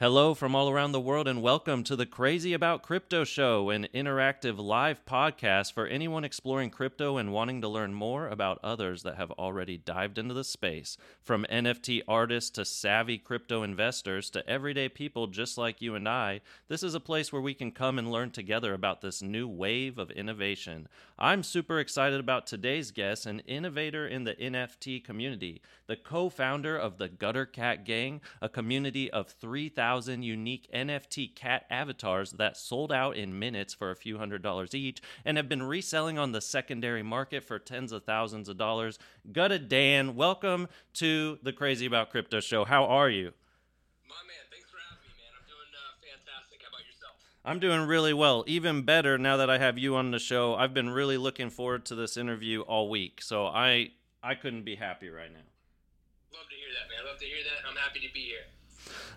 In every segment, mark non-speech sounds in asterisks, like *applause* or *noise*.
Hello from all around the world, and welcome to the Crazy About Crypto Show, an interactive live podcast for anyone exploring crypto and wanting to learn more about others that have already dived into the space. From NFT artists to savvy crypto investors to everyday people just like you and I, this is a place where we can come and learn together about this new wave of innovation. I'm super excited about today's guest, an innovator in the NFT community, the co founder of the Gutter Cat Gang, a community of 3,000 unique NFT cat avatars that sold out in minutes for a few hundred dollars each and have been reselling on the secondary market for tens of thousands of dollars. Gutter Dan, welcome to the Crazy About Crypto show. How are you? My man, thanks for having me, man. I'm doing uh, fantastic. How about yourself? I'm doing really well. Even better now that I have you on the show. I've been really looking forward to this interview all week. So I I couldn't be happy right now. Love to hear that, man. Love to hear that. I'm happy to be here.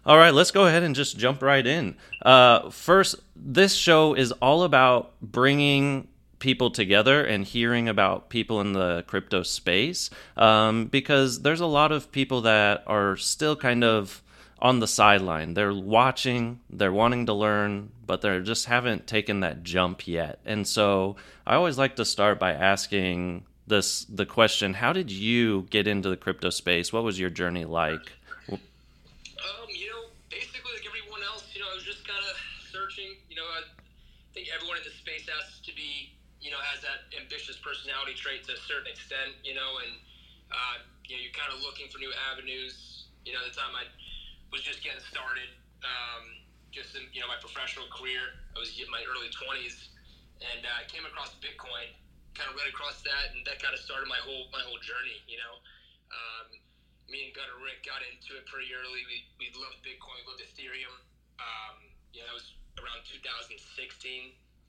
All right, let's go ahead and just jump right in. Uh, first, this show is all about bringing people together and hearing about people in the crypto space um, because there's a lot of people that are still kind of on the sideline. They're watching, they're wanting to learn, but they just haven't taken that jump yet. And so I always like to start by asking this the question how did you get into the crypto space what was your journey like Um, you know, basically like everyone else, you know, I was just kind of You know, I think everyone in this space has to be, you know, has that ambitious personality trait to a certain extent. You know, and uh, you know, you're kind of looking for new avenues. You know, the time I was just getting started, um, just in you know my professional career, I was in my early 20s, and uh, I came across Bitcoin. Kind of read across that, and that kind of started my whole my whole journey. You know. Um, me and Gutter Rick got into it pretty early. We, we loved Bitcoin, we loved Ethereum. Um, know, that was around 2016,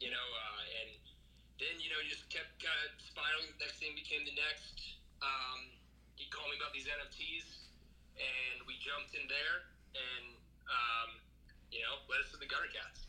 you know, uh, and then, you know, just kept kind of spiraling. Next thing became the next. Um, he called me about these NFTs, and we jumped in there, and, um, you know, led us to the Gutter Cats.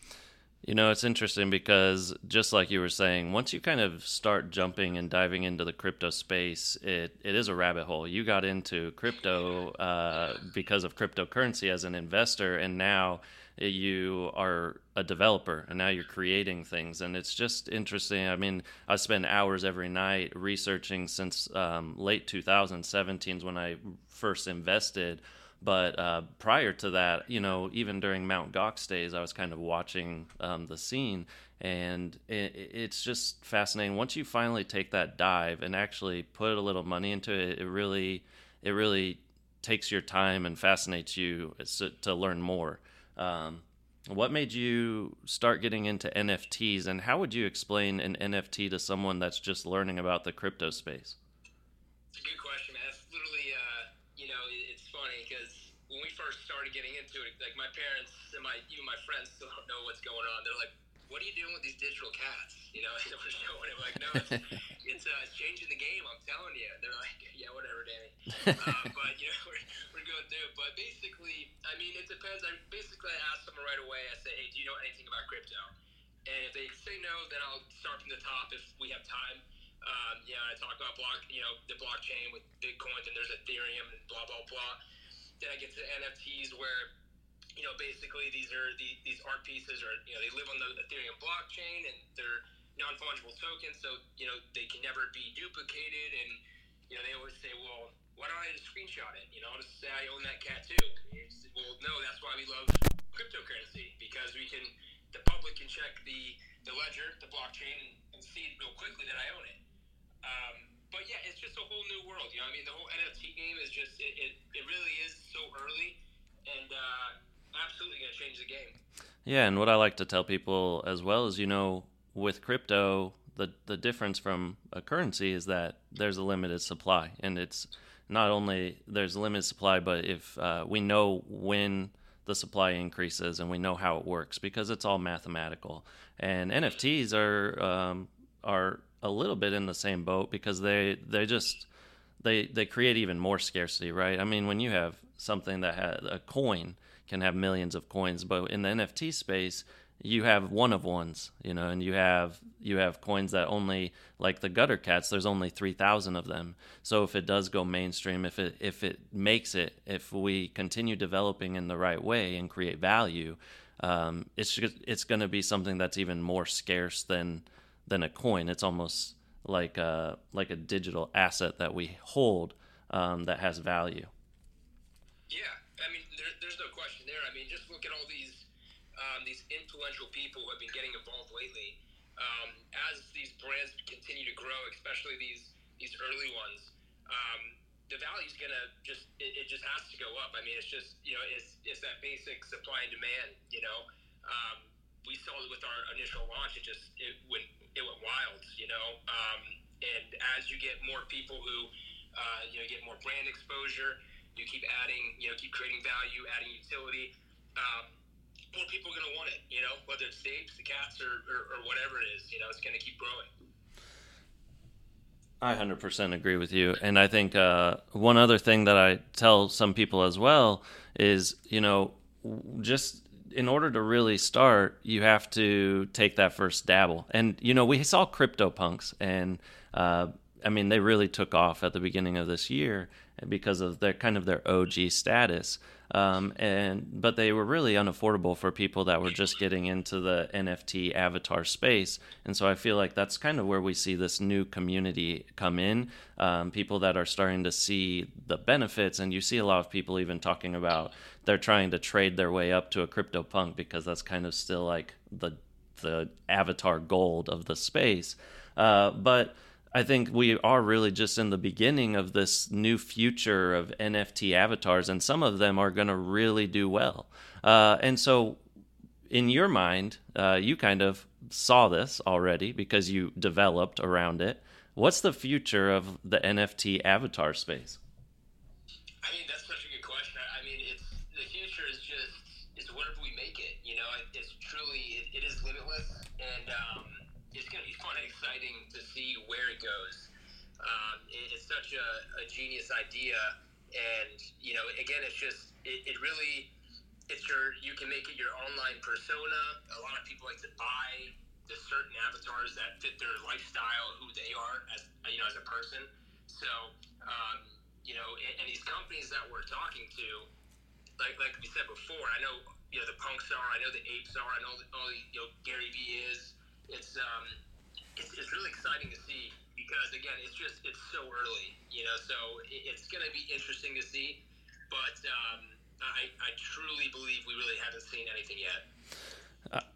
You know, it's interesting because just like you were saying, once you kind of start jumping and diving into the crypto space, it, it is a rabbit hole. You got into crypto uh, because of cryptocurrency as an investor, and now you are a developer, and now you're creating things. And it's just interesting. I mean, I spend hours every night researching since um, late 2017 is when I first invested but uh, prior to that, you know, even during Mount Gox days, I was kind of watching um, the scene, and it, it's just fascinating. Once you finally take that dive and actually put a little money into it, it really, it really takes your time and fascinates you to learn more. Um, what made you start getting into NFTs, and how would you explain an NFT to someone that's just learning about the crypto space? It's a good question, man. That's literally, uh, you know, it's funny because when we first started getting into it, like my parents and my even my friends still don't know what's going on. They're like, "What are you doing with these digital cats?" *laughs* You know, and we're showing it like, "No, it's *laughs* it's, uh, it's changing the game." I'm telling you. They're like, *laughs* "Yeah, whatever, Danny." Uh, but you know, we're, we're going through it. But basically, I mean, it depends. I basically I ask someone right away. I say, "Hey, do you know anything about crypto?" And if they say no, then I'll start from the top if we have time. Um, you know, I talk about block, you know, the blockchain with Bitcoin, and there's Ethereum and blah blah blah. Then I get to NFTs where, you know, basically these are the, these art pieces, or you know, they live on the Ethereum blockchain and they're non fungible tokens, so you know they can never be duplicated. And you know, they always say, well, why don't I just screenshot it? You know, I'll just say I own that cat too. Say, well, no, that's why we love cryptocurrency because we can, the public can check the the ledger, the blockchain, and see real quickly that I own it. Um, but yeah, it's just a whole new world. You know, I mean, the whole NFT game is just it, it, it really is so early, and uh, absolutely going to change the game. Yeah, and what I like to tell people as well is, you know, with crypto, the the difference from a currency is that there's a limited supply, and it's not only there's limited supply, but if uh, we know when the supply increases and we know how it works because it's all mathematical. And NFTs are um, are a little bit in the same boat because they they just they they create even more scarcity, right? I mean, when you have something that has a coin can have millions of coins, but in the NFT space, you have one of ones, you know, and you have you have coins that only like the gutter cats. There's only three thousand of them. So if it does go mainstream, if it if it makes it, if we continue developing in the right way and create value, um, it's just, it's going to be something that's even more scarce than than a coin. It's almost like a like a digital asset that we hold um, that has value. Yeah, I mean, there, there's no question there. I mean, just look at all these um, these influential people who have been getting involved lately. Um, as these brands continue to grow, especially these these early ones, um, the value is gonna just it, it, just has to go up. I mean, it's just you know it's it's that basic supply and demand. You know, um, we saw it with our initial launch. It just it went it went wild. You know, um, and as you get more people who uh, you know get more brand exposure, you keep adding you know keep creating value, adding utility. Um, more people are going to want it, you know, whether it's the apes, the cats, or, or, or whatever it is, you know, it's going to keep growing. I 100% agree with you. And I think uh, one other thing that I tell some people as well is, you know, just in order to really start, you have to take that first dabble. And, you know, we saw CryptoPunks, and uh, I mean, they really took off at the beginning of this year because of their kind of their OG status. Um, and but they were really unaffordable for people that were just getting into the NFT avatar space, and so I feel like that's kind of where we see this new community come in. Um, people that are starting to see the benefits, and you see a lot of people even talking about they're trying to trade their way up to a crypto punk because that's kind of still like the the avatar gold of the space, uh, but I think we are really just in the beginning of this new future of NFT avatars, and some of them are going to really do well. Uh, and so, in your mind, uh, you kind of saw this already because you developed around it. What's the future of the NFT avatar space? I mean, that's such a good question. I mean, it's the future is just it's whatever we make it. You know, it's truly it, it is limitless, and um, it's going to be fun and exciting to see where it goes. Um, it, it's such a, a, genius idea, and you know, again, it's just it, it, really it's your you can make it your online persona. A lot of people like to buy the certain avatars that fit their lifestyle, who they are as you know as a person. So um, you know, and, and these companies that we're talking to, like like we said before, I know you know the punks are, I know the apes are, I know all the, you know Gary Vee is it's um, it's, it's really exciting to see because again, it's just it's so early, you know. So it's going to be interesting to see, but um, I I truly believe we really haven't seen anything yet.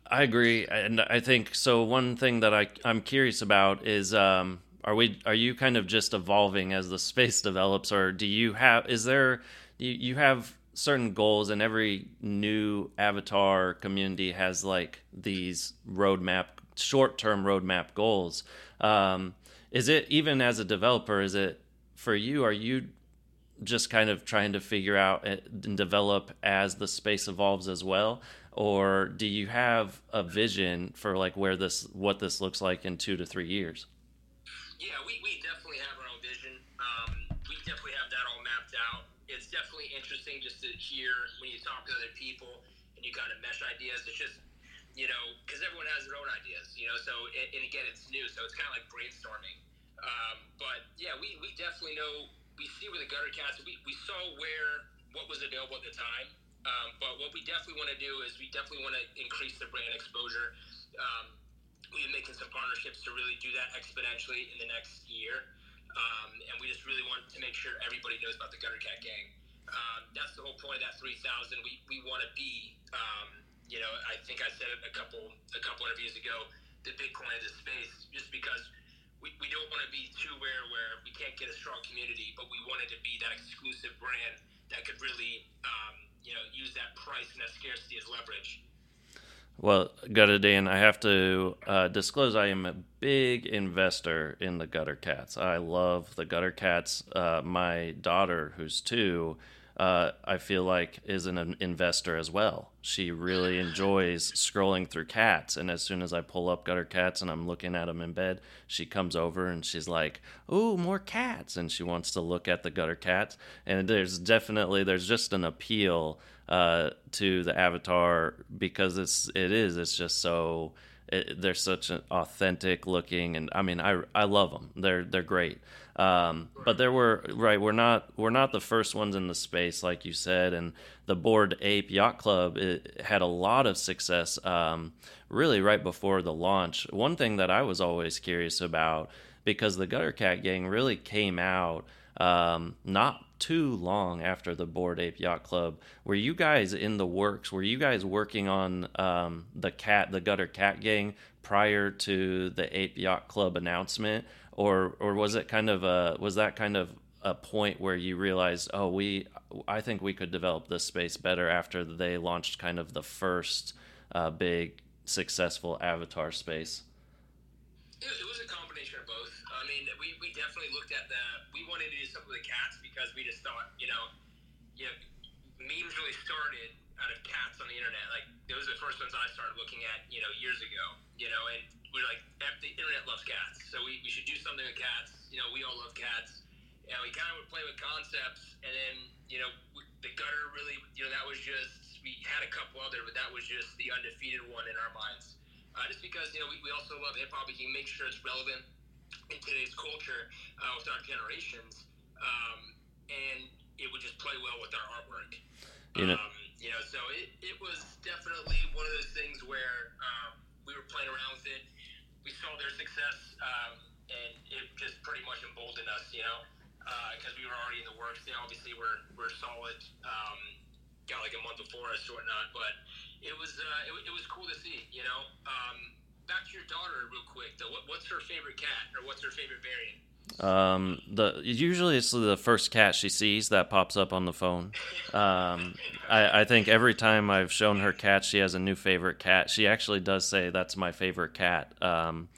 I agree, and I think so. One thing that I I'm curious about is um, are we are you kind of just evolving as the *laughs* space develops, or do you have is there you, you have certain goals and every new avatar community has like these roadmap short-term roadmap goals. Um, is it even as a developer? Is it for you? Are you just kind of trying to figure out and develop as the space evolves as well, or do you have a vision for like where this what this looks like in two to three years? Yeah, we, we definitely have our own vision. Um, we definitely have that all mapped out. It's definitely interesting just to hear when you talk to other people and you kind of mesh ideas. It's just you know, because everyone has their own ideas, you know. So, and, and again, it's new, so it's kind of like brainstorming. Um, but yeah, we, we definitely know we see where the gutter cats. We, we saw where what was available at the time. Um, but what we definitely want to do is we definitely want to increase the brand exposure. Um, we've been making some partnerships to really do that exponentially in the next year. Um, and we just really want to make sure everybody knows about the Gutter Cat Gang. Um, that's the whole point of that 3,000. We, we want to be um, you know, I think I said it a couple a couple interviews ago, the Bitcoin of this space, just because we, we don't want to be too rare where we can't get a strong community, but we wanted to be that exclusive brand that could really, um, you know, use that price and that scarcity as leverage. Well, Gutter Dan, I have to uh, disclose I am a big investor in the Gutter Cats. I love the Gutter Cats. Uh, my daughter, who's two, uh, I feel like is an investor as well. She really enjoys scrolling through cats, and as soon as I pull up gutter cats and I'm looking at them in bed, she comes over and she's like, "Ooh, more cats!" and she wants to look at the gutter cats. And there's definitely there's just an appeal uh, to the avatar because it's it is it's just so it, they're such an authentic looking and I mean I I love them they're they're great um, but there were right we're not we're not the first ones in the space like you said and the Bored Ape Yacht Club had a lot of success um, really right before the launch one thing that I was always curious about because the Gutter Cat Gang really came out um, not too long after the Bored Ape Yacht Club. Were you guys in the works? Were you guys working on um, the cat, the Gutter Cat Gang, prior to the Ape Yacht Club announcement, or or was it kind of a was that kind of a point where you realized, oh, we I think we could develop this space better after they launched kind of the first uh, big successful avatar space? It, it was a combination of both. I mean, we, we definitely looked at the we wanted to do something with the cats because we just thought, you know, you know, memes really started out of cats on the internet. Like those are the first ones I started looking at, you know, years ago. You know, and we're like, the internet loves cats, so we, we should do something with cats. You know, we all love cats. And we kind of would play with concepts, and then you know, the gutter really, you know, that was just we had a couple other, but that was just the undefeated one in our minds. Uh, just because you know we, we also love hip hop, we can make sure it's relevant in today's culture uh, with our generations um, and it would just play well with our artwork. You know, um, you know, so it, it was definitely one of those things where um, we were playing around with it. We saw their success, um, and it just pretty much emboldened us, you know, because uh, we were already in the works. You obviously we're we're solid, um, got like a month before us or whatnot, but it was uh, it, it was cool to see, you know. Um, back to your daughter, real quick. Though, what, what's her favorite cat, or what's her favorite variant? Um, the usually it's the first cat she sees that pops up on the phone. Um, I, I think every time I've shown her cat, she has a new favorite cat. She actually does say that's my favorite cat. Um,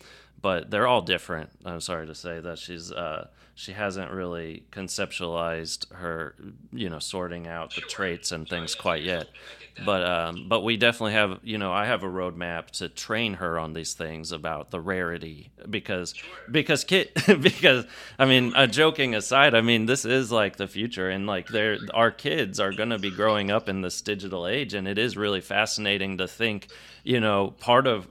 but they're all different. I'm sorry to say that she's uh, she hasn't really conceptualized her, you know, sorting out the traits and things quite yet. But um, but we definitely have, you know, I have a roadmap to train her on these things about the rarity because because kit *laughs* because I mean, uh, joking aside, I mean this is like the future and like there our kids are going to be growing up in this digital age and it is really fascinating to think, you know, part of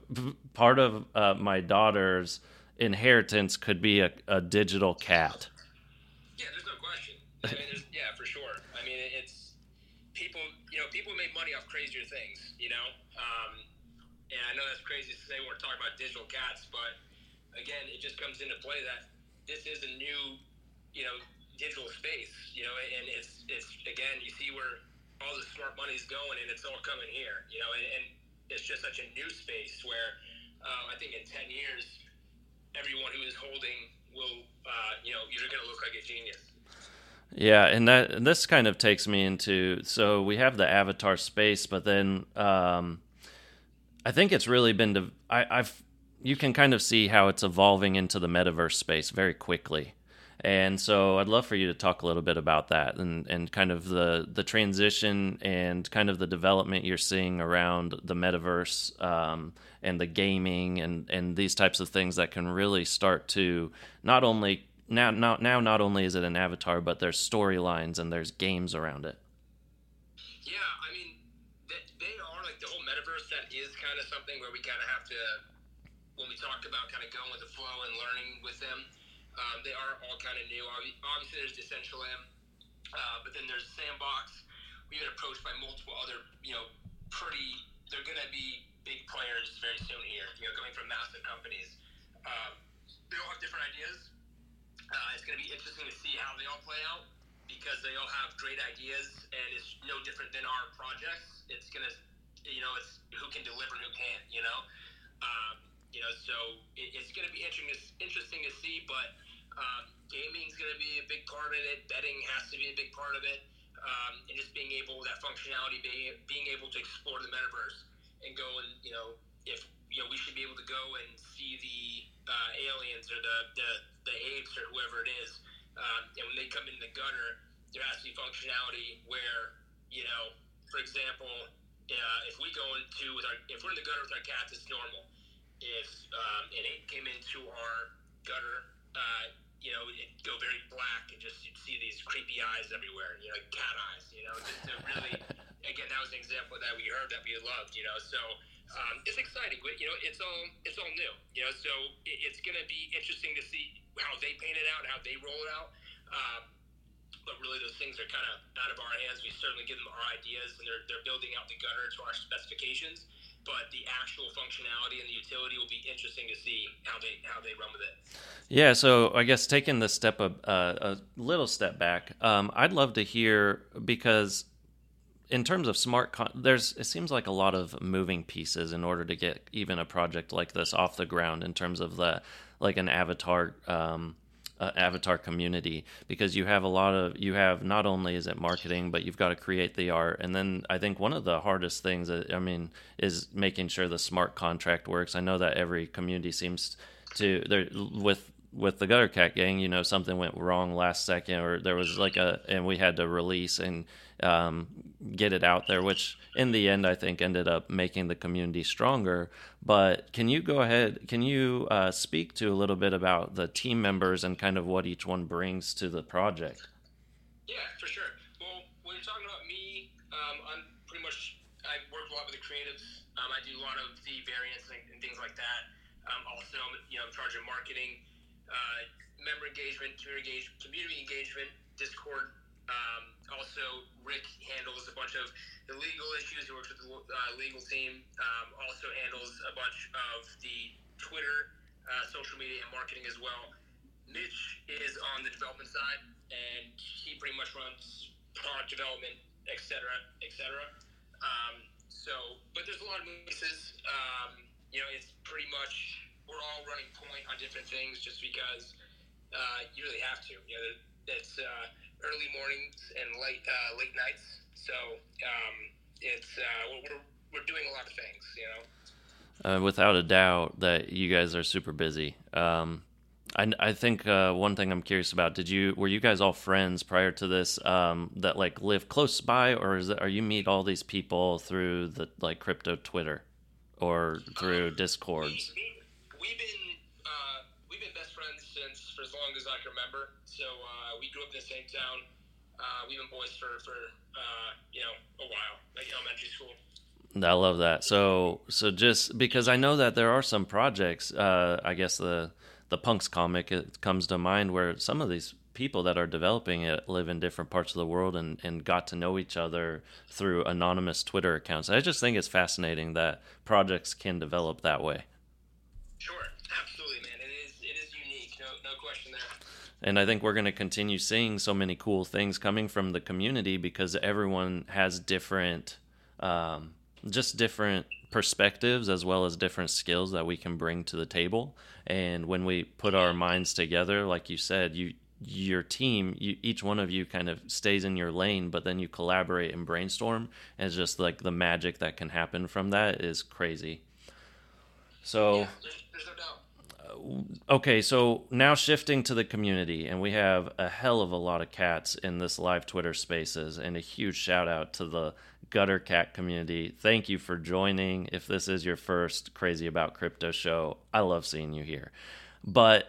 part of uh, my daughter's inheritance could be a, a digital cat. Yeah, there's no question. I mean, yeah, for sure. I mean, it's people. You know, people make money off crazier things. You know, um, and I know that's crazy to say we're talking about digital cats, but again, it just comes into play that this is a new, you know, digital space. You know, and it's it's again, you see where all the smart money's going, and it's all coming here. You know, and, and it's just such a new space where uh, I think in ten years everyone who is holding will, uh, you know, you're going to look like a genius. Yeah, and that and this kind of takes me into so we have the avatar space, but then um, I think it's really been to I, I've you can kind of see how it's evolving into the metaverse space very quickly. And so I'd love for you to talk a little bit about that and, and kind of the, the transition and kind of the development you're seeing around the metaverse um, and the gaming and, and these types of things that can really start to not only now, now, now not only is it an avatar, but there's storylines and there's games around it. Yeah, I mean, they, they are like the whole metaverse. That is kind of something where we kind of have to, when we talk about kind of going with the flow and learning with them, um, they are all kind of new. Obviously, there's Decentraland, uh, but then there's Sandbox. We've been approached by multiple other, you know, pretty. They're going to be big players very soon here. You know, coming from massive companies. Um, they all have different ideas. Uh, it's going to be interesting to see how they all play out because they all have great ideas, and it's no different than our projects. It's going to, you know, it's who can deliver, who can't. You know. Um, you know, so it, it's going to be interesting, interesting to see. But um, gaming is going to be a big part of it. Betting has to be a big part of it. Um, and just being able that functionality, being being able to explore the metaverse and go and you know if you know we should be able to go and see the uh, aliens or the, the the apes or whoever it is. Um, and when they come in the gutter, there has to be functionality where you know, for example, uh, if we go into with our if we're in the gutter with our cats, it's normal. If um, an ape came into our gutter uh, you know, it go very black and just you'd see these creepy eyes everywhere, you know, cat eyes, you know, just to really *laughs* again, that was an example that we heard that we loved. You know, so um, it's exciting. But you know, it's all it's all new. You know, so it, it's going to be interesting to see how they paint it out, how they roll it out. Um, but really, those things are kind of out of our hands. We certainly give them our ideas, and they're they're building out the gutter to our specifications. But the actual functionality and the utility will be interesting to see how they how they run with it. Yeah, so I guess taking the step of, uh, a little step back, um, I'd love to hear because in terms of smart con- there's it seems like a lot of moving pieces in order to get even a project like this off the ground in terms of the like an avatar um, uh, avatar community because you have a lot of you have not only is it marketing but you've got to create the art. And then i think one of the hardest things that, i mean is making sure the smart contract works. I know that every community seems to there with with the gutter cat gang you know something went wrong last second or there was like a and we had to release and um, get it out there, which in the end I think ended up making the community stronger. But can you go ahead? Can you uh, speak to a little bit about the team members and kind of what each one brings to the project? Yeah, for sure. Well, when you're talking about me, um, I'm pretty much I work a lot with the creatives. Um, I do a lot of the variants and, and things like that. Um, also, you know, I'm in charge of marketing, uh, member engagement, community engagement, community engagement, Discord um, also, Rick handles a bunch of the legal issues. He works with the uh, legal team. Um, also handles a bunch of the Twitter, uh, social media, and marketing as well. Mitch is on the development side, and he pretty much runs product development, etc., etc. Um, so, but there's a lot of pieces. Um, you know, it's pretty much we're all running point on different things just because uh, you really have to. You know, it's uh, early mornings and late uh, late nights. So um, it's uh, we're we're doing a lot of things, you know. Uh, without a doubt, that you guys are super busy. Um, I, I think uh, one thing I'm curious about: Did you were you guys all friends prior to this um, that like live close by, or is it, are you meet all these people through the like crypto Twitter or through um, Discords? We, we, been uh, we've been best friends since for as long as I can remember. So uh, we grew up in the same town. Uh, we've been boys for for uh, you know a while, like elementary school. I love that. So so just because I know that there are some projects, uh, I guess the the punks comic it comes to mind where some of these people that are developing it live in different parts of the world and, and got to know each other through anonymous Twitter accounts. I just think it's fascinating that projects can develop that way. Sure, absolutely, man. It is it is unique, no no question there. And I think we're going to continue seeing so many cool things coming from the community because everyone has different, um, just different perspectives as well as different skills that we can bring to the table. And when we put our minds together, like you said, you your team, you, each one of you kind of stays in your lane, but then you collaborate and brainstorm. And it's just like the magic that can happen from that is crazy. So, yeah, there's, there's no doubt okay, so now shifting to the community, and we have a hell of a lot of cats in this live Twitter spaces, and a huge shout out to the Gutter Cat community. Thank you for joining. If this is your first Crazy About Crypto show, I love seeing you here. But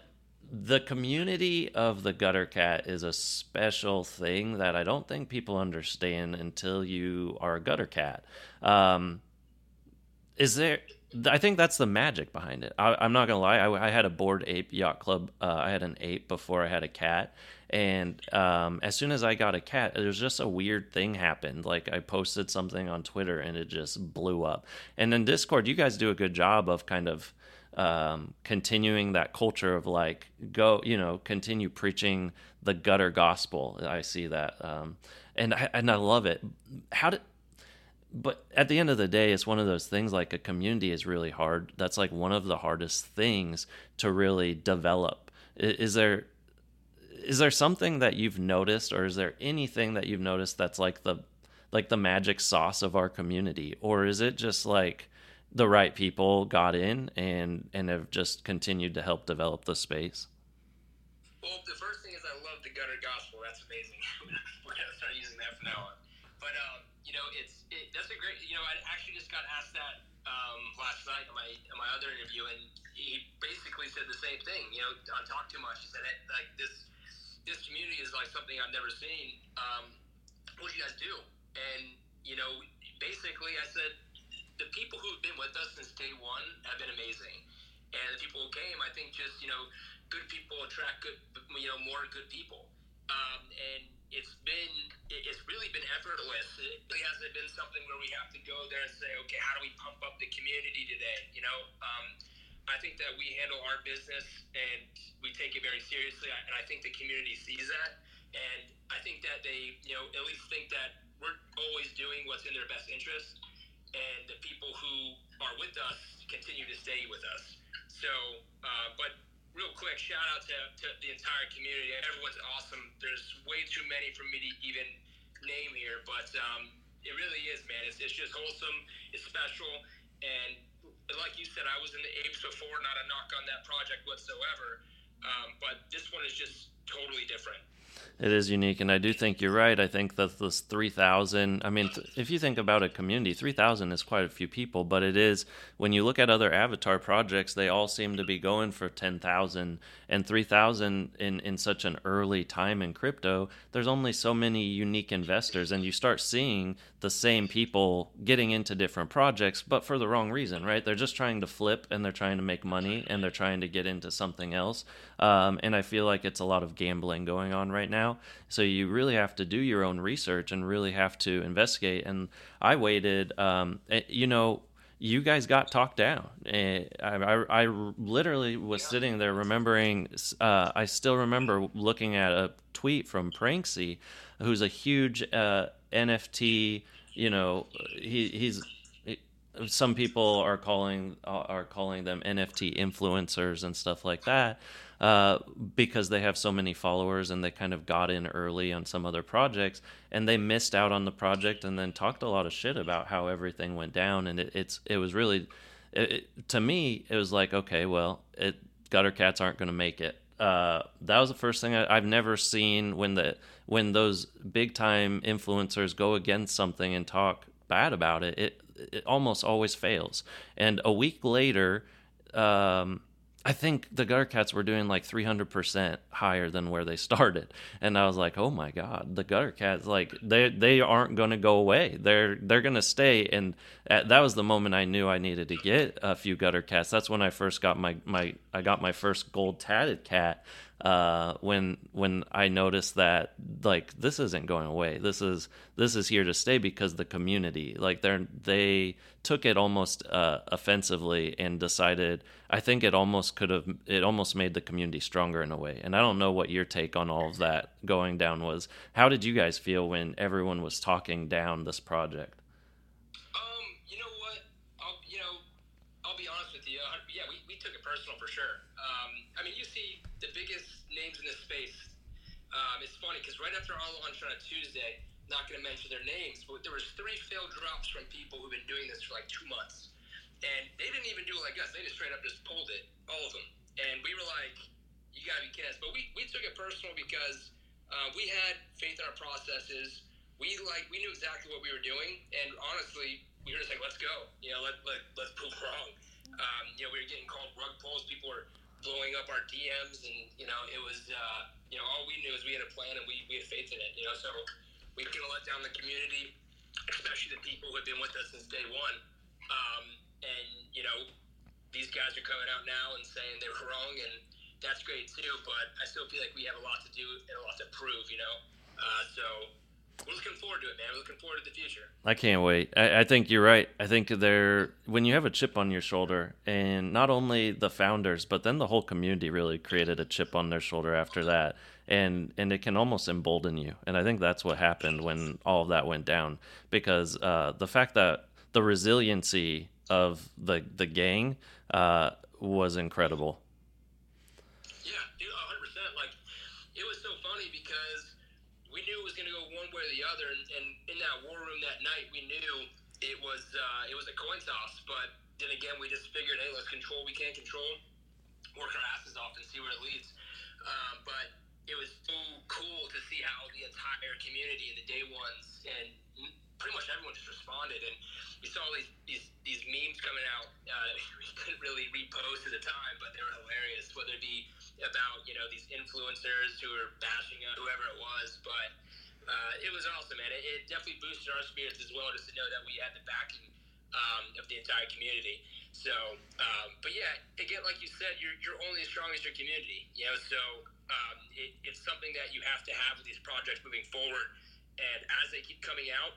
the community of the Gutter Cat is a special thing that I don't think people understand until you are a Gutter Cat. Um, is there I think that's the magic behind it. I, am not gonna lie. I, I, had a bored Ape yacht club. Uh, I had an ape before I had a cat, and um, as soon as I got a cat, there's just a weird thing happened. Like I posted something on Twitter and it just blew up. And then Discord, you guys do a good job of kind of um, continuing that culture of like go, you know, continue preaching the gutter gospel. I see that, um, and I, and I love it. How did but at the end of the day, it's one of those things like a community is really hard. That's like one of the hardest things to really develop. Is there is there something that you've noticed or is there anything that you've noticed that's like the like the magic sauce of our community or is it just like the right people got in and and have just continued to help develop the space? Well, the first thing is I love the gutter gospel. That's amazing. *laughs* We're gonna start using that from now on. But um, you know, it's it, that's a great. You know, I actually just got asked that um, last night in my in my other interview, and he basically said the same thing. You know, on Talk Too Much, he said like this this community is like something I've never seen. Um, what do you guys do? And you know, basically, I said the people who've been with us since day one have been amazing, and the people who came, I think, just you know, good people attract good, you know, more good people, um, and it's been it's really been effortless. It really hasn't been something where we have to go there and say, okay, how do we pump up the community today? You know, um, I think that we handle our business and we take it very seriously, and I think the community sees that. And I think that they, you know, at least think that we're always doing what's in their best interest, and the people who are with us continue to stay with us. So, uh, but real quick, shout out to, to the entire community. Everyone's awesome. There's way too many for me to even name here, but um, it really is, man. It's, it's just wholesome. It's special, and like you said, I was in the Apes before. Not a knock on that project whatsoever, um, but this one is just totally different it is unique and i do think you're right. I think that this 3000 i mean if you think about a community 3000 is quite a few people but it is when you look at other avatar projects they all seem to be going for 10000 and 3000 in in such an early time in crypto there's only so many unique investors and you start seeing the same people getting into different projects but for the wrong reason right? They're just trying to flip and they're trying to make money and they're trying to get into something else um, and i feel like it's a lot of gambling going on right now now. So you really have to do your own research and really have to investigate. And I waited, um, eh, you know, you guys got talked down. I, I, I literally was sitting there remembering, uh, I still remember looking at a tweet from Pranksy, who's a huge uh, NFT, you know, he, he's, some people are calling are calling them NFT influencers and stuff like that uh, because they have so many followers and they kind of got in early on some other projects and they missed out on the project and then talked a lot of shit about how everything went down and it, it's it was really it, to me it was like okay well it gutter cats aren't going to make it uh, that was the first thing I, have never seen when the when those big time influencers go against something and talk bad about it. It it almost always fails. And a week later, um, I think the Gutter Cats were doing like 300% higher than where they *laughs* started. And I was like, "Oh my god, the Gutter Cats like they they aren't going to go away. They're they're going to stay." And at, that was the moment I knew I needed to get a few Gutter Cats. That's when I first got my my I got my first gold tatted cat uh, when when I noticed that like this isn't going away. This is this is here to stay because the community like they they took it almost uh, offensively and decided. I think it almost could have it almost made the community stronger in a way. And I don't know what your take on all of that going down was. How did you guys feel when everyone was talking down this project? Um, you know what? I'll you know I'll be honest with you. Yeah, we, we took it personal for sure. Um, I mean, you see the biggest names in this space. Um, it's funny because right after our launch on a Tuesday, not going to mention their names, but there was three failed drops from people who've been doing this for like two months, and they didn't even do it like us. They just straight up just pulled it, all of them, and we were like, "You got to be kidding us!" But we, we took it personal because uh, we had faith in our processes. We like we knew exactly what we were doing, and honestly, we were just like, "Let's go!" You know, let, let let's prove wrong. Um, you know, we were getting called rug pulls. People were blowing up our DMs, and you know, it was uh, you know all we knew is we had a plan and we, we had faith in it. You know, so we gonna let down the community, especially the people who have been with us since day one. Um, and you know, these guys are coming out now and saying they were wrong, and that's great too. But I still feel like we have a lot to do and a lot to prove. You know, uh, so we're looking forward to it, man. We're looking forward to the future. I can't wait. I, I, think you're right. I think there, when you have a chip on your shoulder, and not only the founders, but then the whole community really created a chip on their shoulder after that, and and it can almost embolden you. And I think that's what happened when all of that went down, because uh, the fact that the resiliency of the the gang uh, was incredible. It was uh, it was a coin toss. But then again, we just figured, hey, let's control we can't control, work our asses off, and see where it leads. Um, but it was so cool to see how the entire community and the day ones and pretty much everyone just responded. And we saw these these, these memes coming out. Uh, *laughs* we couldn't really repost at the time, but they were hilarious. Whether it be about you know these influencers who are bashing up whoever it was, but uh, it was awesome, man. It, it, definitely boosted our spirits as well, just to know that we had the backing um, of the entire community. So, um, but yeah, again, like you said, you're, you're only as strong as your community. You know, so um, it, it's something that you have to have with these projects moving forward. And as they keep coming out,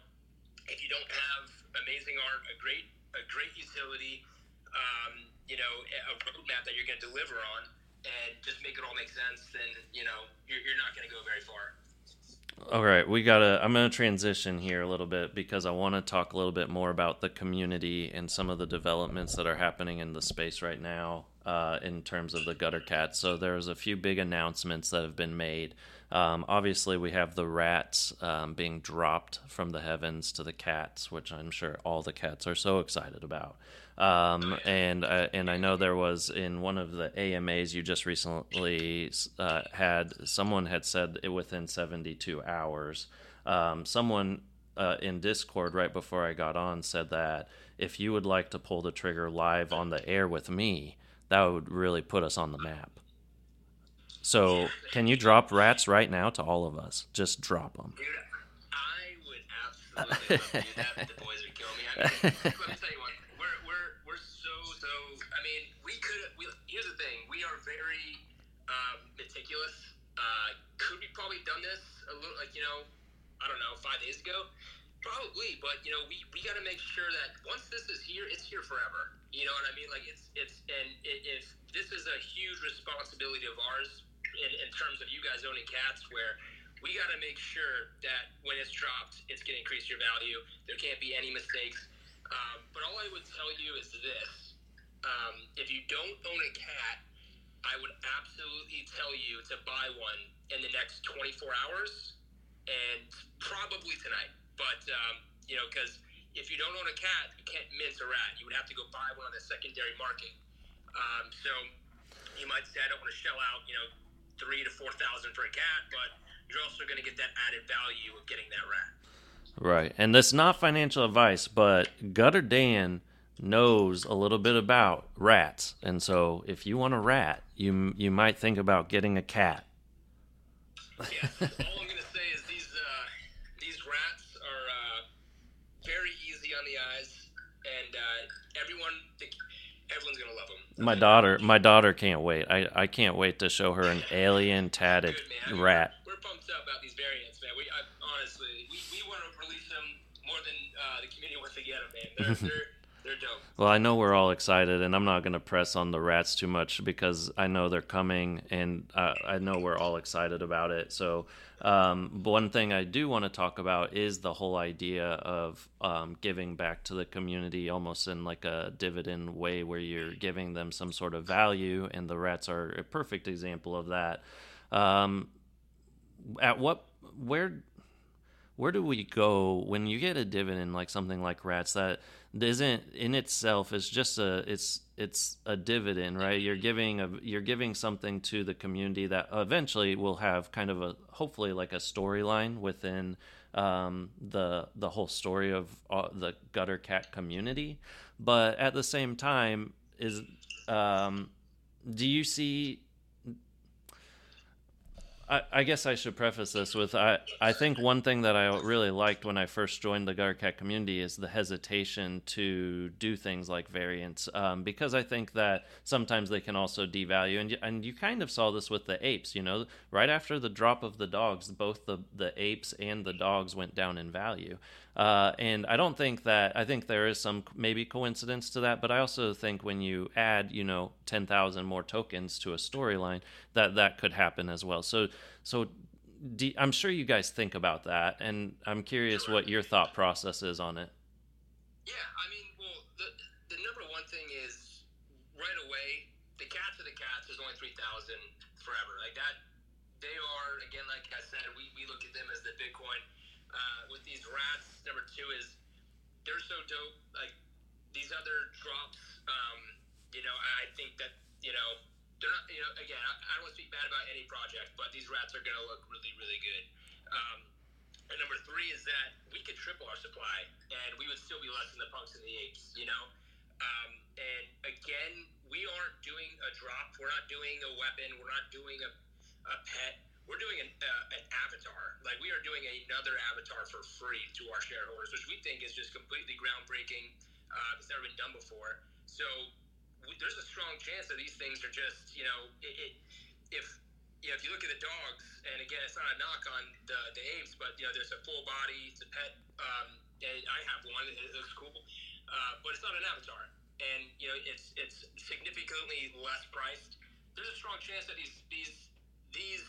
if you don't have amazing art, a great a great utility, um, you know, a roadmap that you're going to deliver on, and just make it all make sense, then you know you're, you're not going to go very far. All right, we gotta. I'm gonna transition here a little bit because I want to talk a little bit more about the community and some of the developments that are happening in the space right now uh, in terms of the gutter cats. So there's a few big announcements that have been made. Um, obviously, we have the rats um, being dropped from the heavens to the cats, which I'm sure all the cats are so excited about. Um, and uh, and I know there was in one of the AMAs you just recently uh, had someone had said it within 72 hours. Um, someone uh, in Discord right before I got on said that if you would like to pull the trigger live on the air with me, that would really put us on the map. So, can you drop rats right now to all of us? Just drop them. Dude, I would absolutely love to do that. the boys would kill me. I mean, let me tell you what. We're, we're, we're so, so. I mean, we could. We, here's the thing. We are very um, meticulous. Uh, could we probably done this a little, like you know, I don't know, five days ago? Probably, but you know, we, we got to make sure that once this is here, it's here forever. You know what I mean? Like it's it's and it, if this is a huge responsibility of ours in, in terms of you guys owning cats where we got to make sure that when it's dropped, it's going to increase your value. There can't be any mistakes. Um, but all I would tell you is this: um, if you don't own a cat, I would absolutely tell you to buy one in the next 24 hours, and probably tonight. But um, you know, because if you don't own a cat, you can't mint a rat. You would have to go buy one on the secondary market. Um, so you might say, I don't want to shell out, you know, three to four thousand for a cat, but you're also going to get that added value of getting that rat. Right, and that's not financial advice, but Gutter Dan knows a little bit about rats, and so if you want a rat, you you might think about getting a cat. Yeah, all I'm going to say is these uh, these rats are uh, very easy on the eyes, and uh, everyone everyone's going to love them my daughter my daughter can't wait. I i can't wait to show her an alien tatted Good, rat. we're, we're pumped up about these variants man. We I, honestly we, we want to release them more than uh, the community wants to get them man. They're, *laughs* they're well i know we're all excited and i'm not going to press on the rats too much because i know they're coming and uh, i know we're all excited about it so um, one thing I do want to talk about is the whole idea of um, giving back to the community almost in like a dividend way where you're giving them some sort of value, and the rats are a perfect example of that. Um, at what, where, where do we go when you get a dividend like something like rats that isn't in itself is just a it's it's a dividend right? You're giving a you're giving something to the community that eventually will have kind of a hopefully like a storyline within um, the the whole story of uh, the gutter cat community. But at the same time is um, do you see I, I guess I should preface this with I, I think one thing that I really liked when I first joined the Gutter Cat community is the hesitation to do things like variants um, because I think that sometimes they can also devalue and and you kind of saw this with the apes you know? Right after the drop of the dogs both the the apes and the dogs went down in value. Uh, and I don't think that I think there is some maybe coincidence to that, but I also think when you add you know ten thousand more tokens to a storyline, that that could happen as well. So so do, I'm sure you guys think about that, and I'm curious Sure. what your thought process is on it. Yeah, I mean, well, the the number one thing is right away. The cats are the cats. There's only three thousand forever. Like that. They are again, like I said, we, we look at them as the Bitcoin. Uh, with these rats, number two is they're so dope. Like these other drops, um, you know, I think that you know they're not. You know, again, I, I don't want to speak bad about any project, but these rats are gonna look really, really good. Um, and number three is that we could triple our supply, and we would still be less than the punks and the apes, you know. Um, and again, we aren't doing a drop. We're not doing a weapon. We're not doing a, a pet. we're doing an, uh, an avatar. Like we are doing another avatar for free to our shareholders, which we think is just completely groundbreaking. Uh, it's never been done before. So there's a strong chance that these things are just, you know, it, it, if if you look at the dogs, and again, it's not a knock on the, the apes, but you know, there's a full body, it's a pet. Um, I have one; it looks cool, uh, but it's not an avatar, and you know, it's it's significantly less priced. There's a strong chance that these these these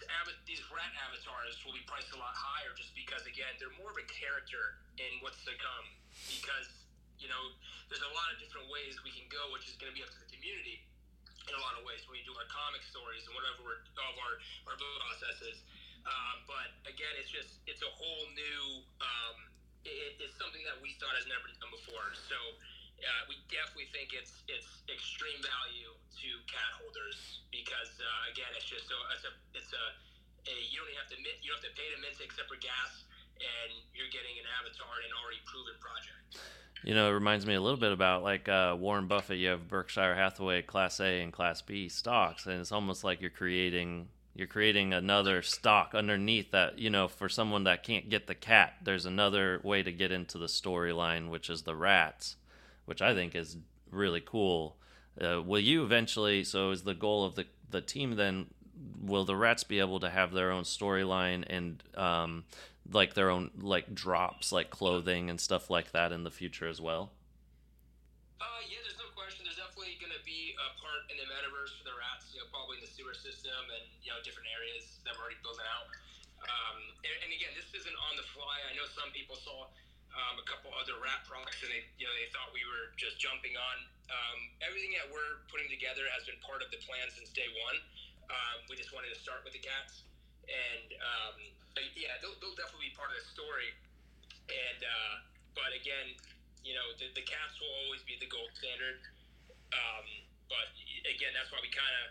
these rat avatars will be priced a lot higher, just because again, they're more of a character in what's to come. Because you know, there's a lot of different ways we can go, which is going to be up to the community in a lot of ways when we do our comic stories and whatever of our, our processes. Um, but again, it's just it's a whole new. Um, it, it's something that we thought has never been done before. So uh, we definitely think it's it's extreme value to cat holders because uh, again, it's just a, it's a it's a, a you don't even have to mint, you don't have to pay to mint except for gas, and you're getting an avatar and an already proven project. You know, it reminds me a little bit about like uh, Warren Buffett. You have Berkshire Hathaway Class A and Class B stocks, and it's almost like you're creating you're creating another stock underneath that. You know, for someone that can't get the cat, there's another way to get into the storyline, which is the rats, which I think is really cool. Uh, will you eventually? So, is the goal of the the team then? Will the rats be able to have their own storyline and um, like their own like drops, like clothing and stuff like that in the future as well? Uh, yeah, there's no question. There's definitely going to be a part in the metaverse for the rats. You know, probably in the sewer system and you know different areas that we're already building out. Um, and, and, again, this isn't on the fly. I know some people saw um, a couple other rat products and they you know they thought we were just jumping on. Um, everything that we're putting together has been part of the plan since day one. Um, we just wanted to start with the cats, and um, yeah, they'll, they'll definitely be part of the story. And uh, but again, you know, the, the cats will always be the gold standard. Um, but again, that's why we kind of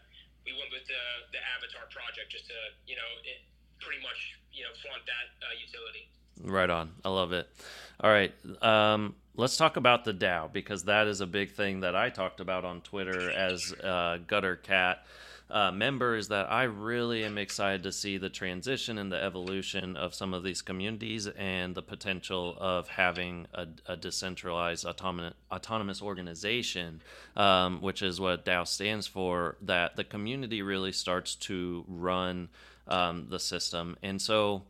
we went with the the Avatar project just to you know it pretty much you know flaunt that uh, utility. Right on. I love it. All right. Um, let's talk about the DAO because that is a big thing that I talked about on Twitter as uh, Gutter Cat uh, members that I really am excited to see the transition and the evolution of some of these communities and the potential of having a, a decentralized autonomous, autonomous organization, um, which is what DAO stands for, that the community really starts to run um, the system. And so,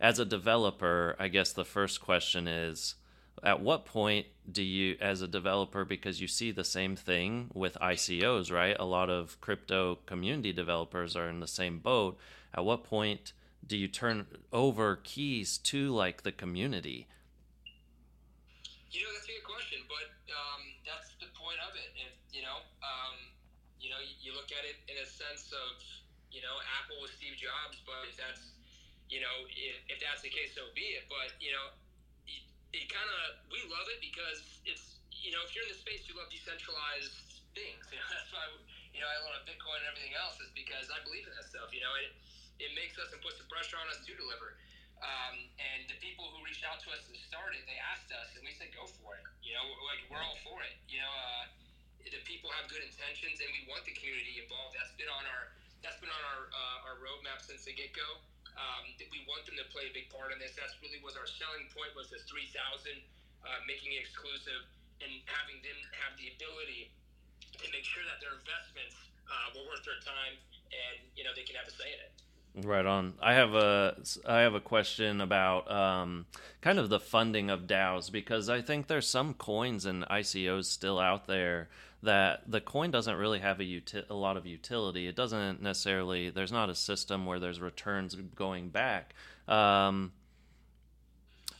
as a developer, I guess the first question is at what point do you as a developer because you see the same thing with ICOs right? A lot of crypto community developers are in the same boat. At what point do you turn over keys to like the community? You know that's a good question but um, that's the point of it. And you know um, you know you look at it in a sense of you know apple with steve jobs but if that's you know if, if that's the case so be it. But you know it kind of we love it because it's you know if you're in the space you love decentralized things. *laughs* You know that's why you know I love Bitcoin and everything else is because I believe in that stuff. You know it it makes us and puts the pressure on us to deliver. Um, and the people who reached out to us to start it, they asked us, and we said, "Go for it." You know, like we're all for it. You know, uh, the people have good intentions, and we want the community involved. That's been on our that's been on our uh, our roadmap since the get go. Um, we want them to play a big part in this. That's really was our selling point was this 3,000, uh, making it exclusive and having them have the ability to make sure that their investments uh, were worth their time and you know they can have a say in it. Right on. I have a I have a question about um, kind of the funding of DAOs because I think there's some coins and ICOs still out there that the coin doesn't really have a, uti- a lot of utility. It doesn't necessarily. There's not a system where there's returns going back. Um,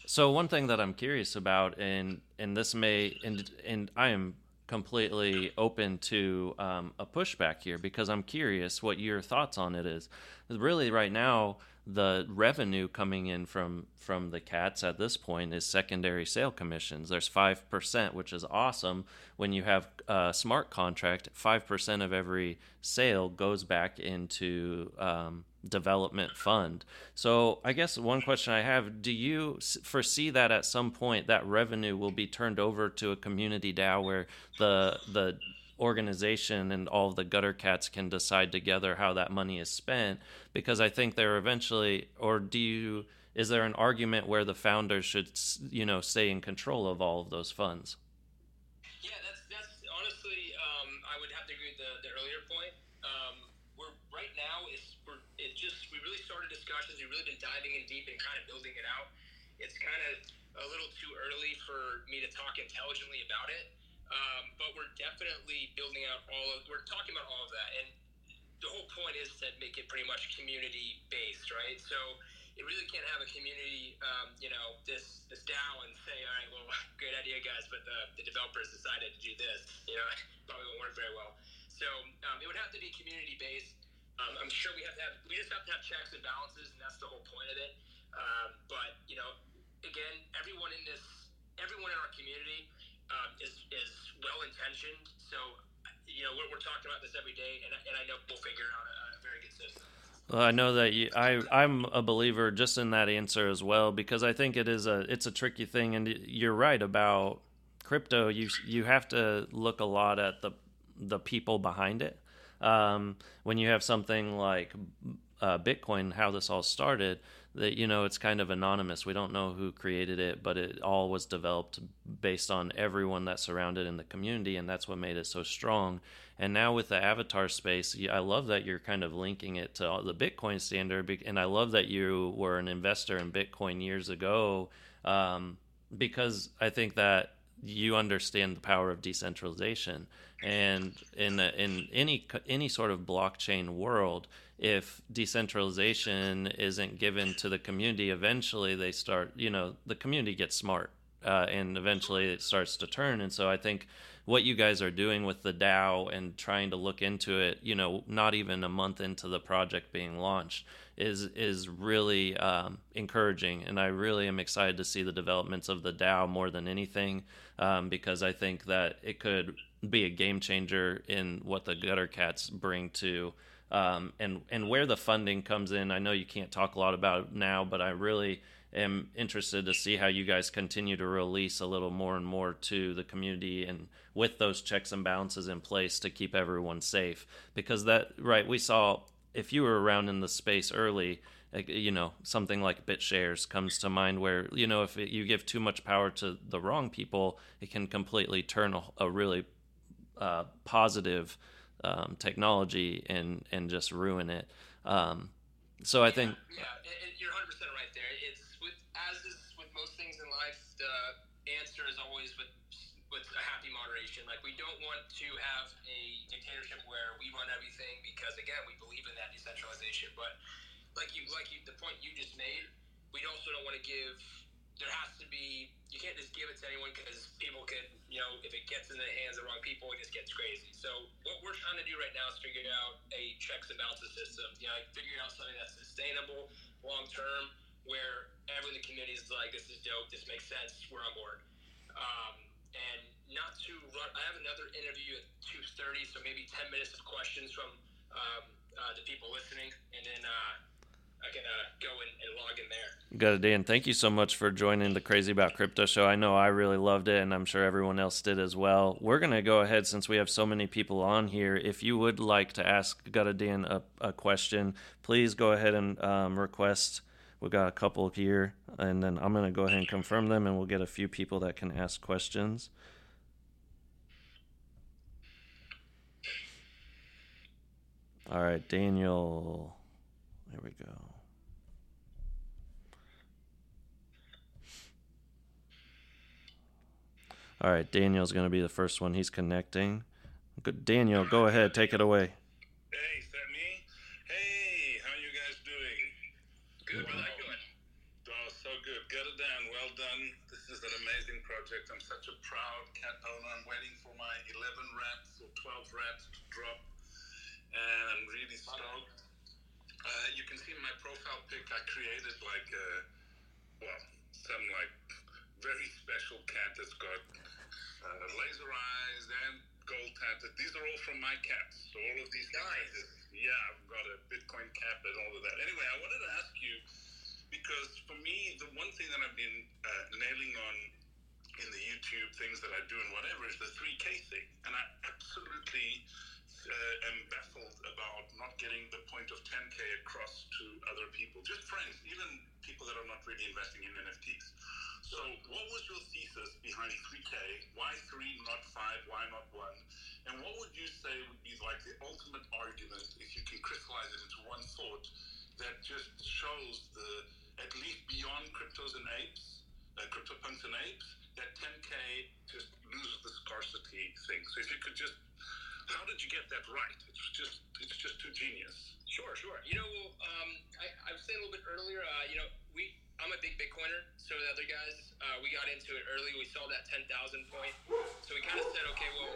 so one thing that I'm curious about, and and this may, and and I am completely open to um, a pushback here because I'm curious what your thoughts on it is. Really, right now the revenue coming in from from the cats at this point is secondary sale commissions. There's five percent, which is awesome. When you have a smart contract, five percent of every sale goes back into um, development fund. So I guess one question I have: Do you foresee that at some point that revenue will be turned over to a community DAO where the the organization and all the gutter cats can decide together how that money is spent because I think they're eventually or do you is there an argument where the founders should you know stay in control of all of those funds? Yeah, that's that's honestly um, I would have to agree with the, the earlier point. Um, we're right now it's we're it just we really started discussions. We've really been diving in deep and kind of building it out. It's kind of a little too early for me to talk intelligently about it. Um, but we're definitely building out all of. We're talking about all of that, and the whole point is to make it pretty much community based, right? So it really can't have a community, um, you know, this this DAO and say, all right, well, *laughs* great idea, guys, but the, the developers decided to do this. You know, *laughs* probably won't work very well. So um, it would have to be community based. Um, I'm sure we have to have we just have to have checks and balances, and that's the whole point of it. Um, but you know, again, everyone in this, everyone in our community um, is, is well intentioned. So, you know, we're, we're, talking about this every day, and, and I know we'll figure out a, a very good system. Well, I know that you, I I'm a believer just in that answer as well because I think it is a it's a tricky thing and you're right about crypto you you have to look a lot at the the people behind it um, when you have something like uh, Bitcoin how this all started that you know it's kind of anonymous. We don't know who created it, but it all was developed based on everyone that surrounded in the community, and that's what made it so strong. And now with the avatar space, I love that you're kind of linking it to the Bitcoin standard, and I love that you were an investor in Bitcoin years ago, um, because I think that you understand the power of decentralization, and in in any any sort of blockchain world if decentralization isn't given to the community, eventually they start, you know, the community gets smart uh, and eventually it starts to turn. And so I think what you guys are doing with the DAO and trying to look into it, you know, not even a month into the project being launched, is is really um, encouraging. And I really am excited to see the developments of the DAO more than anything, um, because I think that it could be a game changer in what the gutter cats bring to um, and and where the funding comes in. I know you can't talk a lot about it now, but I really am interested to see how you guys continue to release a little more and more to the community and with those checks and balances in place to keep everyone safe because that right we saw if you were around in the space early you know something like BitShares comes to mind where you know if it, you give too much power to the wrong people it can completely turn a, a really uh, positive um, technology and and just ruin it. Um, so I think yeah, yeah, you're 100 percent right there. It's with as is with most things in life, the answer is always with with a happy moderation. Like we don't want to have a dictatorship where we run everything because again we believe in that decentralization. But like you like you, the point you just made, we also don't want to give there has to be you can't just give it to anyone because people could you know if it gets in the hands of the wrong people it just gets crazy so what we're trying to do right now is figure out a checks and balances system you know figure out something that's sustainable long term where everyone in the community is like this is dope this makes sense we're on board um, and not to run i have another interview at 2.30 so maybe 10 minutes of questions from um, uh, the people listening and then uh, I can uh, go and, and log in there. Gutter Dan. Thank you so much for joining the Crazy About Crypto show. I know I really loved it, and I'm sure everyone else did as well. We're to go ahead since we have so many people on here. If you would like to ask Gutter Dan a, a question, please go ahead and um, request. We've got a couple here, and then I'm going to go ahead and confirm them, and we'll get a few people that can ask questions. All right, Daniel. There we go. All right, Daniel's going to be the first one. He's connecting. Good, Daniel, go ahead, take it away. Hey, how you guys doing? Good. Good. Oh, so good. Get it done. Well done. This is an amazing project. I'm such a proud cat owner. I'm waiting for my 11 rats or 12 rats to drop, and I'm really stoked. Uh, you can see my profile pic, I created like a, well, some like very special cat that's got uh, laser eyes and gold tatted. These are all from my cats. So all of these nice. Yeah, I've got a Bitcoin cap and all of that. Anyway, I wanted to ask you because for me, the one thing that I've been uh, nailing on in the YouTube things that I do and whatever is the 3K thing. And I absolutely uh, am baffled about not getting the point of 10K across to other people, just friends, even people that are not really investing in NFTs. So, what was your thesis behind 3K? Why three, not five? Why not one? And what would you say would be like the ultimate argument, if you can crystallize it into one thought, that just shows the, at least beyond cryptos and apes, uh, CryptoPunks and apes, that 10K just loses the scarcity thing. So, if you could just how did you get that right? It's just it's just too genius. Sure, sure. You know, um, I, I was saying a little bit earlier. Uh, you know, we I'm a big Bitcoiner. So the other guys, uh, we got into it early. We saw that ten thousand point. So we kind of said, okay, well,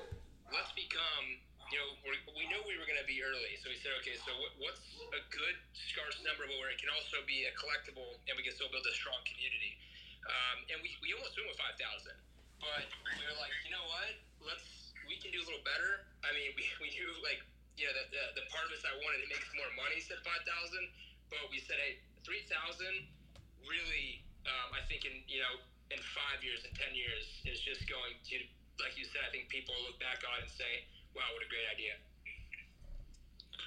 let's become. You know, we knew we were going to be early, so we said, okay, so what, what's a good scarce number, but where it can also be a collectible, and we can still build a strong community. Um, and we, we almost went with five thousand, but we were like, you know what? Let's we can do a little better. I mean, we, we knew like you know the, the, the part of us I wanted to make more money said five thousand, but we said hey three thousand really um, I think in you know in five years and ten years is just going to like you said I think people look back on and say wow what a great idea.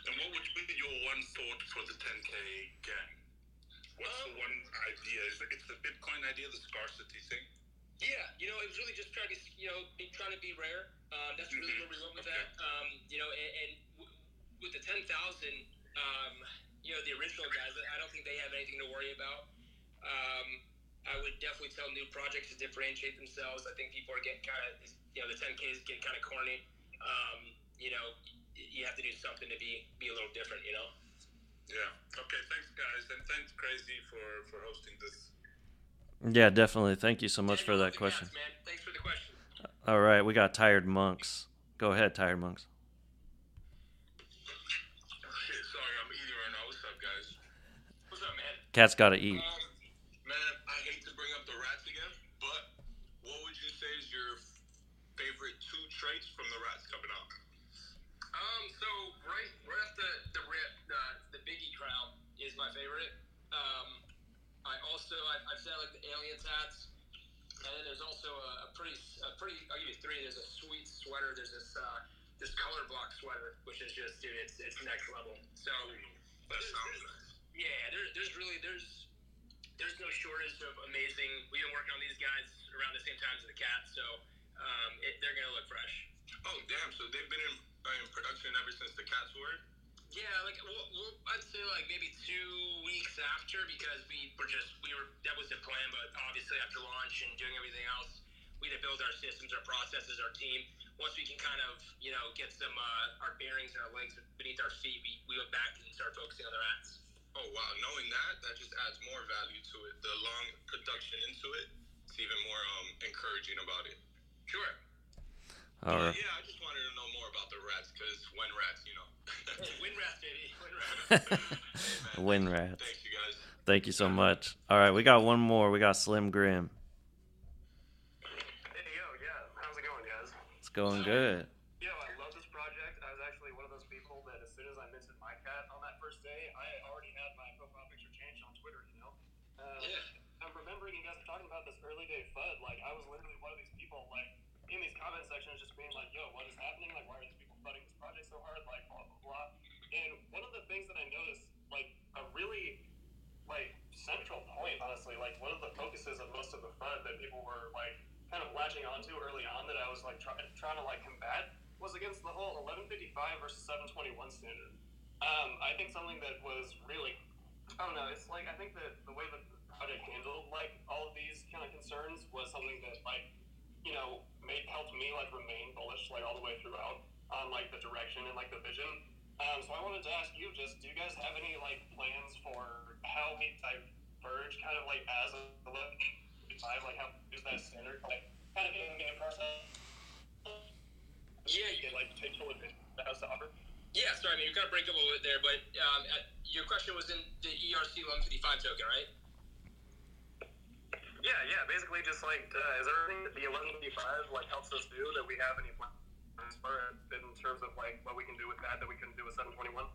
And what would be your one thought for the 10k gang? What's um, the one idea? Is it, it's the Bitcoin idea, the scarcity thing? Yeah, you know, it was really just trying to, you know, be, trying to be rare. Um, that's really where we went with that. Um, you know, and, and w- with the ten thousand, um, you know, the original guys, I don't think they have anything to worry about. Um, I would definitely tell new projects to differentiate themselves. I think people are getting kind of, you know, the 10Ks get kind of corny. Um, you know, you have to do something to be be a little different. You know. Yeah. Okay. Thanks, guys, and thanks, Crazy, for for hosting this. Yeah, definitely. Thank you so much for that question. Thanks for the question. All right, we got tired monks. Go ahead, tired monks. Sorry, I'm eating right now. What's up, guys? What's up, man? Cat's got to eat. Um, man, I hate to bring up the rats again, but what would you say is your favorite two traits from the rats coming out? Um, so right, right off the the rip, the the Biggie crown is my favorite. Um, I also I, I've said like the alien tats. And then there's also a, a pretty, a pretty. I'll give you three. There's a sweet sweater. There's this, uh, this color block sweater, which is just, dude, it's, it's next level. So, there's, there's, yeah, there, there's really, there's, there's no shortage of amazing. We've been working on these guys around the same time as the Cats, so um, it, they're gonna look fresh. Oh damn! So they've been in, uh, in production ever since the cats were. Yeah, like well, well, I'd say like maybe two weeks after because we were just we were that was the plan, but obviously after launch and doing everything else, we had to build our systems, our processes, our team. Once we can kind of you know get some uh, our bearings and our legs beneath our feet, we, we went back and started focusing on the rats. Oh wow! Knowing that, that just adds more value to it. The long production into it, it's even more um, encouraging about it. Sure. All right. Yeah, I just wanted to know more about the rats because when rats, you know. Win rats, baby. Win rats. *laughs* Win *laughs* rats. Thanks, you guys. Thank you so much. All right, we got one more. We got Slim Grim. Hey, yo, yeah. How's it going, guys? It's going good. Yo, I love this project. I was actually one of those people that as soon as I minted my cat on that first day, I already had my profile picture changed on Twitter, you know? Uh, yeah. I'm remembering you guys talking about this early day FUD. Like, I was literally one of these people, like, in these comment sections just being like, yo, what is happening? Like, why are these people fudding this project so hard? Like, blah, blah, blah. And one of the things that I noticed, like, a really, like, central point, honestly, like, one of the focuses of most of the FUD that people were, like, kind of latching onto early on that I was, like, try- trying to, like, combat was against the whole 1155 versus 721 standard. Um, I think something that was really, I don't know, it's like, I think that the way that the project handled, like, all of these kind of concerns was something that, like, you know, made helped me like remain bullish like all the way throughout on like the direction and like the vision. Um, so I wanted to ask you, just do you guys have any like plans for how we diverge, kind of like as a look five, like how use that standard, like kind of in the game process? Yeah, you get like take full advantage that has to offer. Yeah, sorry, I mean you kind of break up a little bit there, but um, your question was in the ERC 155 token, right? Yeah, yeah. Basically, just like uh, is everything that the 1155 like helps us do that we have any plans for in terms of like what we can do with that that we couldn't do with 721?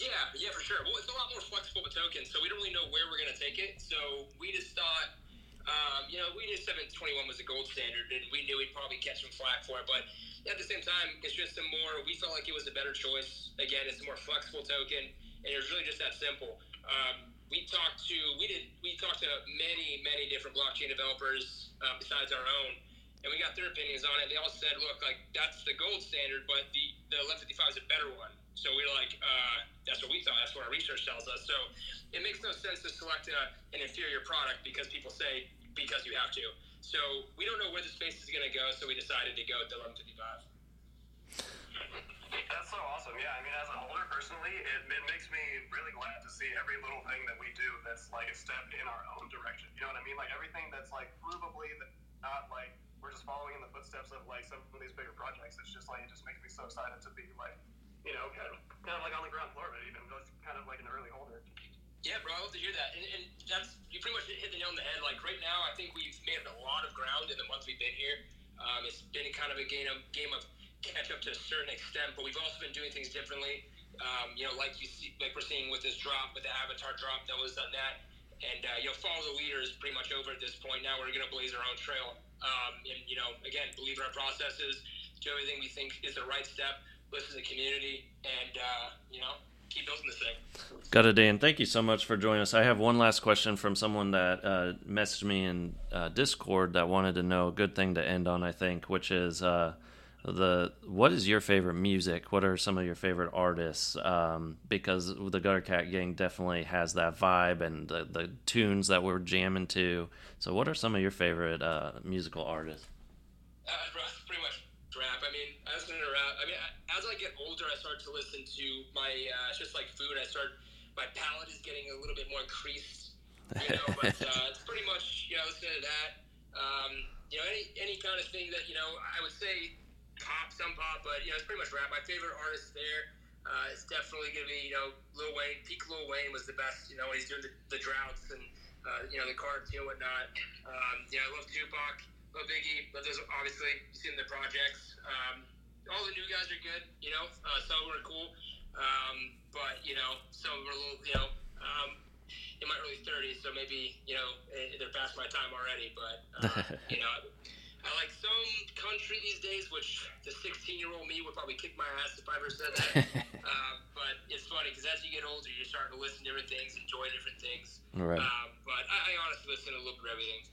Yeah, yeah, for sure. Well, it's a lot more flexible with tokens, so we don't really know where we're gonna take it. So we just thought, Um, you know, we knew 721 was a gold standard, and we knew we'd probably catch some flack for it. But at the same time, it's just a more. We felt like it was a better choice. Again, it's a more flexible token, and it was really just that simple. Um, we talked to we did we talked to many many different blockchain developers uh, besides our own, and we got their opinions on it. They all said, look, like that's the gold standard, but the the 1155 is a better one. So we are like, uh, that's what we thought. That's what our research tells us. So it makes no sense to select a, an inferior product because people say because you have to. So we don't know where the space is going to go. So we decided to go with the 1155. That's so awesome. Yeah, I mean, as a holder personally, it, it makes me really glad to see every little thing that we do that's like a step in our own direction. You know what I mean? Like everything that's like provably that not like we're just following in the footsteps of like some of these bigger projects. It's just like it just makes me so excited to be like you know, kind of, kind of like on the ground floor of it, even just kind of like an early holder. Yeah, bro, I love to hear that. And, and that's you pretty much hit the nail on the head. Like right now, I think we've made a lot of ground in the month we've been here. Um, it's been kind of a game of game of catch up to a certain extent, but we've also been doing things differently. Um, you know, like you see, like we're seeing with this drop, with the avatar drop, that was done that, and uh, you know, follow the leader is pretty much over at this point. Now we're going to blaze our own trail, um, and you know, again, believe in our processes, do everything we think is the right step listen to the community, and uh, you know, keep building this thing. Gutter Dan. Thank you so much for joining us. I have one last question from someone that uh, messaged me in uh, Discord that wanted to know a good thing to end on. I think, which is uh, the what is your favorite music? What are some of your favorite artists? Um, because the Gutter Cat Gang definitely has that vibe and the, the tunes that we're jamming to. So, what are some of your favorite uh, musical artists? Uh, pretty much rap. I mean, I listen to rap. I mean, as I get older, I start to listen to my uh, just like food. I start my palate is getting a little bit more creased, you know. *laughs* but uh, it's pretty much you know listen to that. Um, you know, any any kind of thing that you know, I would say pop, some pop, but you know, it's pretty much rap. My favorite artist there uh, is definitely gonna be you know Lil Wayne. Peak Lil Wayne was the best. You know, when he's doing the, the droughts and uh, you know the cartoon and whatnot. Um, yeah, I love Tupac. Love Biggie, but there's obviously seen the projects. Um, all the new guys are good. You know, uh, some of them are cool, um, but you know, some of them are a little, you know, um, in my early 30s, so maybe you know eh, they're past my time already. But uh, you know, I like some country these days, which the 16 year old me would probably kick my ass if I ever said that. *laughs* uh, but it's funny because as you get older, you're starting to listen to different things, enjoy different things. Right. Um, but I, I honestly listen to a little bit of everything.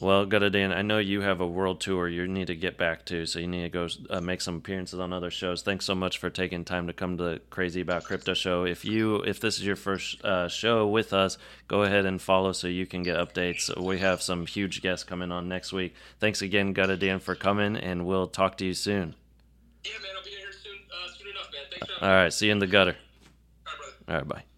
Well, Dan, I know you have a world tour you need to get back to, so you need to go uh, make some appearances on other shows. Thanks so much for taking time to come to the Crazy About Crypto show. If you if this is your first uh, show with us, go ahead and follow so you can get updates. We have some huge guests coming on next week. Thanks again, Dan, for coming, and we'll talk to you soon. Yeah, man, I'll be here soon, uh, soon enough, man. Thanks. All right, see you in the gutter. All right, brother. All right, bye.